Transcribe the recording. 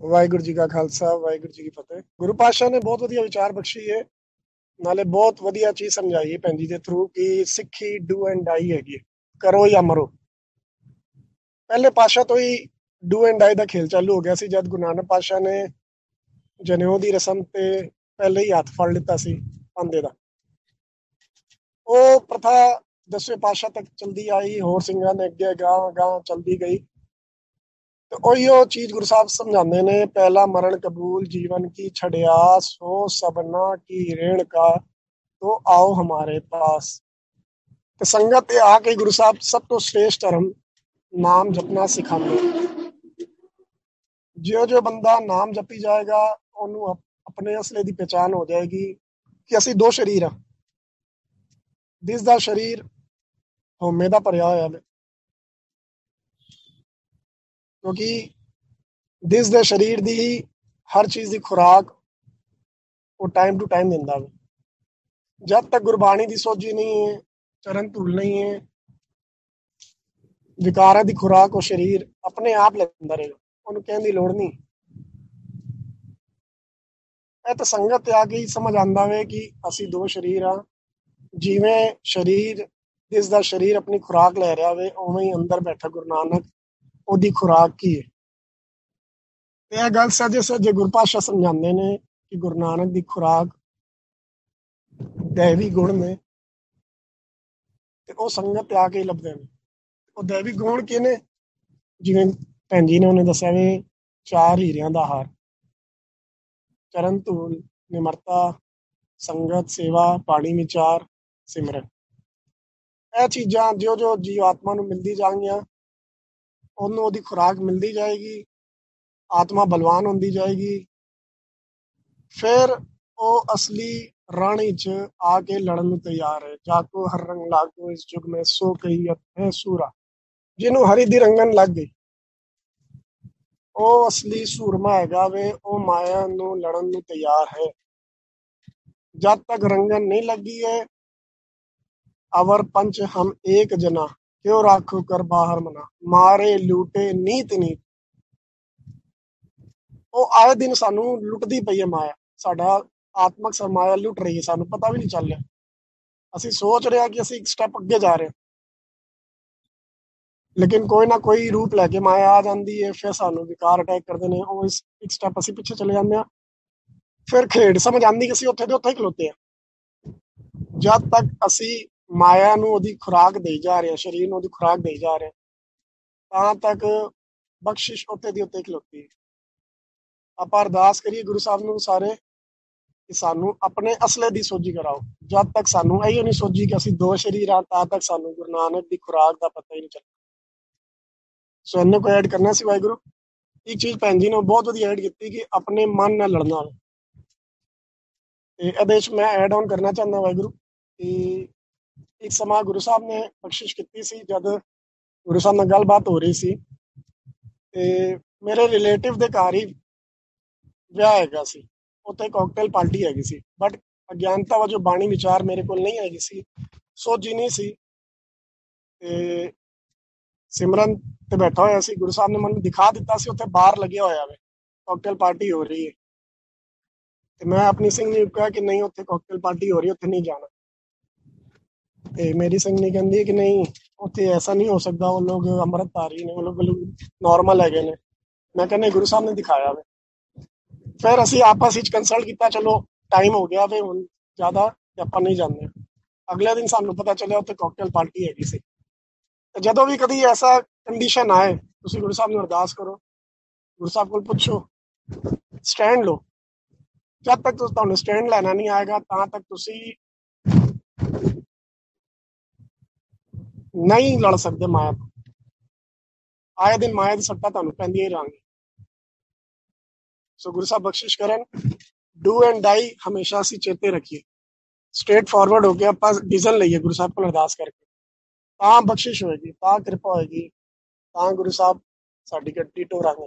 ਵਾਹਿਗੁਰੂ ਜੀ ਕਾ ਖਾਲਸਾ, ਵਾਹਿਗੁਰੂ ਜੀ ਕੀ ਫਤਿਹ। ਗੁਰੂ ਪਾਤਸ਼ਾਹ ਨੇ ਬਹੁਤ ਵਧੀਆ ਵਿਚਾਰ ਬਖਸ਼ੀ ਹੈ ਨਾਲੇ ਬਹੁਤ ਵਧੀਆ ਚੀਜ਼ ਸਮਝਾਈ ਹੈ ਪੈਂਜੀ ਦੇ ਥਰੂ ਕਿ ਸਿੱਖੀ ਡੂ ਐਂਡ ਡਾਈ ਹੈਗੀ ਕਰੋ ਜਾਂ ਮਰੋ। ਪਹਿਲੇ ਪਾਤਸ਼ਾਹ ਤੋਂ ਹੀ ਡੂ ਐਂਡ ਡਾਈ ਦਾ ਖੇਲ ਚਾਲੂ ਹੋ ਗਿਆ ਸੀ ਜਦ ਗੁਰੂ ਨਾਨਕ ਪਾਤਸ਼ਾਹ ਨੇ ਜਨੇਊ ਦੀ ਰਸਮ ਤੇ ਪਹਿਲੇ ਹੀ ਹੱਥ ਫੜ ਲਿੱਤਾ ਸੀ ਪਾਂਦੇ ਦਾ। ਉਹ ਪ੍ਰਥਾ ਦਸਵੇਂ ਪਾਤਸ਼ਾਹ ਤੱਕ ਚਲਦੀ ਆਈ, ਹੋਰ ਸਿੰਘਾਂ ਨੇ ਅੱਗੇ ਗਾਂ ਗਾਂ ਚਲਦੀ ਗਈ। ਤੇ ਉਹੀਓ ਚੀਜ਼ ਗੁਰੂ ਸਾਹਿਬ ਸਮਝਾਉਂਦੇ ਨੇ, ਪਹਿਲਾ ਮਰਨ ਕਬੂਲ, ਜੀਵਨ ਕੀ ਛੜਿਆ ਸੋ ਸਬਨਾ ਕੀ ਰੇਣ ਕਾ, ਤੋ ਆਓ ਹਮਾਰੇ ਪਾਸ। ਤੇ ਸੰਗਤ ਤੇ ਆ ਕੇ ਗੁਰੂ ਸਾਹਿਬ ਸਭ ਤੋਂ ਸ੍ਰੇਸ਼ਟ ਧਰਮ, ਨਾਮ ਜਪਣਾ ਸਿਖਾਉਂਦੇ ਜਿਉ ਜੋ ਬੰਦਾ ਨਾਮ ਜਪੀ ਜਾਏਗਾ, ਉਹਨੂੰ ਆਪਣੇ ਅਸਲੇ ਦੀ ਪਛਾਣ ਹੋ ਜਾਏਗੀ ਕਿ ਅਸੀਂ ਦੋ ਸ਼ਰੀਰ ਆ ਦਿਸ ਦਾ ਸ਼ਰੀਰ ਹਉਮੈ ਦਾ ਭਰਿਆ ਹੋਇਆ ਹੈ ਕਿਉਂਕਿ ਦਿਸ ਦੇ ਸਰੀਰ ਦੀ ਹੀ ਹਰ ਚੀਜ਼ ਦੀ ਖੁਰਾਕ ਉਹ ਟਾਈਮ ਟੂ ਟਾਈਮ ਦਿੰਦਾ ਹੈ ਜਦ ਤੱਕ ਗੁਰਬਾਣੀ ਦੀ ਸੋਝੀ ਨਹੀਂ ਹੈ, ਚਰਨ ਧੁਲ ਨਹੀਂ ਹੈ, ਵਿਕਾਰਾਂ ਦੀ ਖੁਰਾਕ ਉਹ ਸਰੀਰ ਆਪਣੇ ਆਪ ਲੈਂਦਾ ਰਹੇਗਾ ਉਹਨੂੰ ਕਹਿਣ ਦੀ ਲੋੜ ਨਹੀਂ। ਇਹ ਤਾਂ ਸੰਗਤ ਤੇ ਆ ਕੇ ਹੀ ਸਮਝ ਆਂਦਾ ਵੇ ਕਿ ਅਸੀਂ ਦੋ ਸਰੀਰ ਆ। ਜਿਵੇਂ ਸਰੀਰ ਜਿਸ ਦਾ ਸਰੀਰ ਆਪਣੀ ਖੁਰਾਕ ਲੈ ਰਿਹਾ ਵੇ, ਉਵੇਂ ਹੀ ਅੰਦਰ ਬੈਠਾ ਗੁਰੂ ਨਾਨਕ ਉਹਦੀ ਖੁਰਾਕ ਕੀ ਹੈ? ਤੇ ਇਹ ਗੱਲ ਸੱਜੇ ਸੱਜੇ ਗੁਰਪਾਸ਼ਾ ਸਮਝਾਉਂਦੇ ਨੇ ਕਿ ਗੁਰੂ ਨਾਨਕ ਦੀ ਖੁਰਾਕ ਦੇਵੀ ਗੁਣ ਨੇ ਤੇ ਉਹ ਸੰਗਤ ਤੇ ਆ ਕੇ ਲੱਭਦੇ ਨੇ। ਉਹ ਦੇਵੀ ਗੁਣ ਕਿਨੇ ਜਿਵੇਂ ਭੈਣ ਜੀ ਨੇ ਉਹਨੇ ਦੱਸਿਆ ਵੀ ਚਾਰ ਹੀਰਿਆਂ ਦਾ ਹਾਰ। ਚਰਨ ਧੂਲ, ਨਿਮਰਤਾ, ਸੰਗਤ, ਸੇਵਾ, ਬਾਣੀ ਵਿਚਾਰ, ਸਿਮਰਨ। ਇਹ ਚੀਜ਼ਾਂ ਜੋ ਜੋ ਜੀਵ ਆਤਮਾ ਨੂੰ ਮਿਲਦੀ ਜਾਣਗੀਆਂ ਉਹਨੂੰ ਉਹਦੀ ਖੁਰਾਕ ਮਿਲਦੀ ਜਾਏਗੀ, ਆਤਮਾ ਬਲਵਾਨ ਹੁੰਦੀ ਜਾਏਗੀ। ਫਿਰ ਉਹ ਅਸਲੀ ਰਾਣੀ ਚ ਆ ਕੇ ਲੜਨ ਨੂੰ ਤਿਆਰ ਹੈ। ਜਾਕੋ ਹਰ ਰੰਗ ਲਾਗੋ ਇਸ ਯੁਗ में ਸੋ ਕਹੀਅਤ ਹੈ ਸੂਰਾ, ਜਿਹਨੂੰ ਹਰੀ ਦੀ ਰੰਗਨ ਲੱਗ ਗਈ। ਉਹ ਅਸਲੀ ਸੂਰਮਾ ਹੈਗਾ ਵੇ, ਉਹ ਮਾਇਆ ਨੂੰ ਲੜਨ ਨੂੰ ਤਿਆਰ ਹੈ। ਜਦ ਤੱਕ ਰੰਗਨ ਨਹੀਂ ਲੱਗੀ ਹੈ, ਅਵਰ ਪੰਚ ਹਮ ਏਕ ਜਨਾ ਕਿਉ ਰਾਖੋ ਕਰ ਬਾਹਰ ਮਨਾ ਮਾਰੇ, ਲੂਟੇ, ਨੀਤ ਨੀਤ। ਉਹ ਆਏ ਦਿਨ ਸਾਨੂੰ ਲੁੱਟਦੀ ਪਈ ਹੈ ਮਾਇਆ। ਸਾਡਾ ਆਤਮਕ ਸਰਮਾਇਆ ਲੁੱਟ ਰਹੀ ਹੈ, ਸਾਨੂੰ ਪਤਾ ਵੀ ਨਹੀਂ ਚੱਲ ਰਿਹਾ। ਅਸੀਂ ਸੋਚ ਰਹੇ ਹਾਂ ਕਿ ਅਸੀਂ ਇੱਕ ਸਟੈਪ ਅੱਗੇ ਜਾ ਰਹੇ ਹਾਂ। ਲੇਕਿਨ ਕੋਈ ਨਾ ਕੋਈ ਰੂਪ ਲੈ ਕੇ ਮਾਇਆ ਆ ਜਾਂਦੀ ਹੈ, ਫਿਰ ਸਾਨੂੰ ਵਿਕਾਰ ਅਟੈਕ ਕਰਦੇ ਨੇ। ਉਹ ਇਸ ਇੱਕ ਸਟੈਪ ਅਸੀਂ ਪਿੱਛੇ ਚਲੇ ਜਾਂਦੇ ਆ ਫਿਰ ਖੇਡ ਸਮਝ ਆਂਦੀ ਕਿ ਅਸੀਂ ਉੱਥੇ ਦੇ ਉੱਥੇ ਹੀ ਖਲੋਤੇ ਆ ਜਦ ਤੱਕ ਅਸੀਂ ਮਾਇਆ ਨੂੰ ਉਹਦੀ ਖੁਰਾਕ ਦੇਈ ਜਾ ਰਹੇ ਆ ਸਰੀਰ ਨੂੰ ਉਹਦੀ ਖੁਰਾਕ ਦੇਈ ਜਾ ਰਹੇ, ਤਾਂ ਤੱਕ ਬਖਸ਼ਿਸ਼ ਉੱਤੇ ਦੀ ਉੱਤੇ ਖਲੋਤੀ ਹੈ। ਆਪਾਂ ਅਰਦਾਸ ਕਰੀਏ ਗੁਰੂ ਸਾਹਿਬ ਨੂੰ ਸਾਰੇ ਕਿ ਸਾਨੂੰ ਆਪਣੇ ਅਸਲੇ ਦੀ ਸੋਝੀ ਕਰਾਓ। ਜਦ ਤੱਕ ਸਾਨੂੰ ਇਹ ਨਹੀਂ ਸੋਝੀ ਕਿ ਅਸੀਂ ਦੋ ਸ਼ਰੀਰ ਆ ਤਾਂ ਤੱਕ ਸਾਨੂੰ ਗੁਰੂ ਨਾਨਕ ਦੀ ਖੁਰਾਕ ਦਾ ਪਤਾ ਹੀ ਨਹੀਂ ਚੱਲਦਾ। ਸੋ ਇਹਨੇ ਕੋਈ ਐਡ ਕਰਨਾ ਸੀ ਵਾਹਿਗੁਰੂ। ਇੱਕ ਚੀਜ਼ ਭੈਣ ਜੀ ਨੇ ਬਹੁਤ ਵਧੀਆ ਐਡ ਕੀਤੀ ਕਿ ਆਪਣੇ ਮਨ ਨਾਲ ਲੜਨਾ। ਤੇ ਇਹਦੇ ਵਿੱਚ ਮੈਂ ਐਡ ਆਨ ਕਰਨਾ ਚਾਹੁੰਦਾ ਵਾਹਿਗੁਰੂ ਕਿ ਇੱਕ ਸਮਾਂ ਗੁਰੂ ਸਾਹਿਬ ਨੇ ਬਖਸ਼ਿਸ਼ ਕੀਤੀ ਸੀ ਜਦ ਗੁਰੂ ਸਾਹਿਬ ਨਾਲ ਗੱਲਬਾਤ ਹੋ ਰਹੀ ਸੀ ਤੇ ਮੇਰੇ ਰਿਲੇਟਿਵ ਦੇ ਘਰ ਹੀ ਵਿਆਹ ਹੈਗਾ ਸੀ। ਉੱਥੇ ਕਾਕਟੇਲ ਪਾਰਟੀ ਹੈਗੀ ਸੀ। ਬਟ ਅਗਿਆਨਤਾ ਵਜੋਂ ਬਾਣੀ ਵਿਚਾਰ ਮੇਰੇ ਕੋਲ ਨਹੀਂ ਹੈਗੀ ਸੀ। ਸੋਝੀ ਨਹੀਂ ਸੀ ਤੇ ਸਿਮਰਨ ਤੇ ਬੈਠਾ ਹੋਇਆ ਸੀ। ਗੁਰੂ ਸਾਹਿਬ ਨੇ ਮੈਨੂੰ ਦਿਖਾ ਦਿੱਤਾ ਸੀ। ਉੱਥੇ ਬਾਹਰ ਲੱਗਿਆ ਹੋਇਆ ਵੇ। ਕਾਕਟੇਲ ਪਾਰਟੀ ਹੋ ਰਹੀ ਹੈ। ਤੇ ਮੈਂ ਆਪਣੀ ਸਿੰਘ ਨੂੰ ਕਿਹਾ ਕਿ ਨਹੀਂ, ਉੱਥੇ ਕਾਕਟੇਲ ਪਾਰਟੀ ਹੋ ਰਹੀ ਉੱਥੇ ਨਹੀਂ ਜਾਣਾ। ਤੇ ਮੇਰੀ ਸਿੰਘ ਨੇ ਕਹਿੰਦੀ ਕਿ ਨਹੀਂ ਉੱਥੇ ਐਸਾ ਨਹੀਂ ਹੋ ਸਕਦਾ ਉਹ ਲੋਕ ਅੰਮ੍ਰਿਤਧਾਰੀ ਨੇ ਉਹ ਲੋਕ ਨਾਰਮਲ ਹੈਗੇ ਨੇ ਮੈਂ ਕਹਿੰਦਾ ਗੁਰੂ ਸਾਹਿਬ ਨੇ ਦਿਖਾਇਆ ਵੇ ਫਿਰ ਅਸੀਂ ਆਪਸ ਵਿੱਚ ਕੰਸਲਟ ਕੀਤਾ ਚਲੋ ਟਾਈਮ ਹੋ ਗਿਆ ਵੇ ਹੁਣ ਜ਼ਿਆਦਾ ਤੇ ਆਪਾਂ ਨਹੀਂ ਜਾਂਦੇ ਅਗਲੇ ਦਿਨ ਸਾਨੂੰ ਪਤਾ ਚੱਲਿਆ ਉੱਥੇ ਕਾਕਟੇਲ ਪਾਰਟੀ ਹੈਗੀ ਸੀ ਤੇ ਜਦੋਂ ਵੀ ਕਦੀ ਐਸਾ ਕੰਡੀਸ਼ਨ ਆਏ ਤੁਸੀਂ ਗੁਰੂ ਸਾਹਿਬ ਨੂੰ ਅਰਦਾਸ ਕਰੋ ਗੁਰੂ ਸਾਹਿਬ ਕੋਲ ਪੁੱਛੋ ਸਟੈਂਡ ਲਓ ਜਦ ਤੱਕ ਤੁਹਾਨੂੰ ਸਟੈਂਡ ਲੈਣਾ ਨਹੀਂ ਆਏਗਾ ਤਾਂ ਤੱਕ ਤੁਸੀਂ ਨਹੀਂ ਲੜ ਸਕਦੇ ਮਾਇਆ ਤੋਂ ਆਏ ਦਿਨ ਮਾਇਆ ਦੀ ਸੱਟਾ ਤੁਹਾਨੂੰ ਪੈਂਦੀ ਹੀ ਰਾਂਗੀ ਸੋ ਗੁਰੂ ਸਾਹਿਬ ਬਖਸ਼ਿਸ਼ ਕਰਨ ਡੂ ਐਂਡ ਡਾਈ ਹਮੇਸ਼ਾ ਅਸੀਂ ਚੇਤੇ ਰੱਖੀਏ ਸਟ੍ਰੇਟ ਫਾਰਵਰਡ ਹੋ ਕੇ ਆਪਾਂ ਡੀਜ਼ਲ ਲਈਏ ਗੁਰੂ ਸਾਹਿਬ ਕੋਲ ਅਰਦਾਸ ਕਰਕੇ ਤਾਂ ਬਖਸ਼ਿਸ਼ ਹੋਏਗੀ ਤਾਂ ਕਿਰਪਾ ਹੋਏਗੀ ਤਾਂ ਗੁਰੂ ਸਾਹਿਬ ਸਾਡੀ ਗੱਡੀ ਟੋਰਾਂਗੇ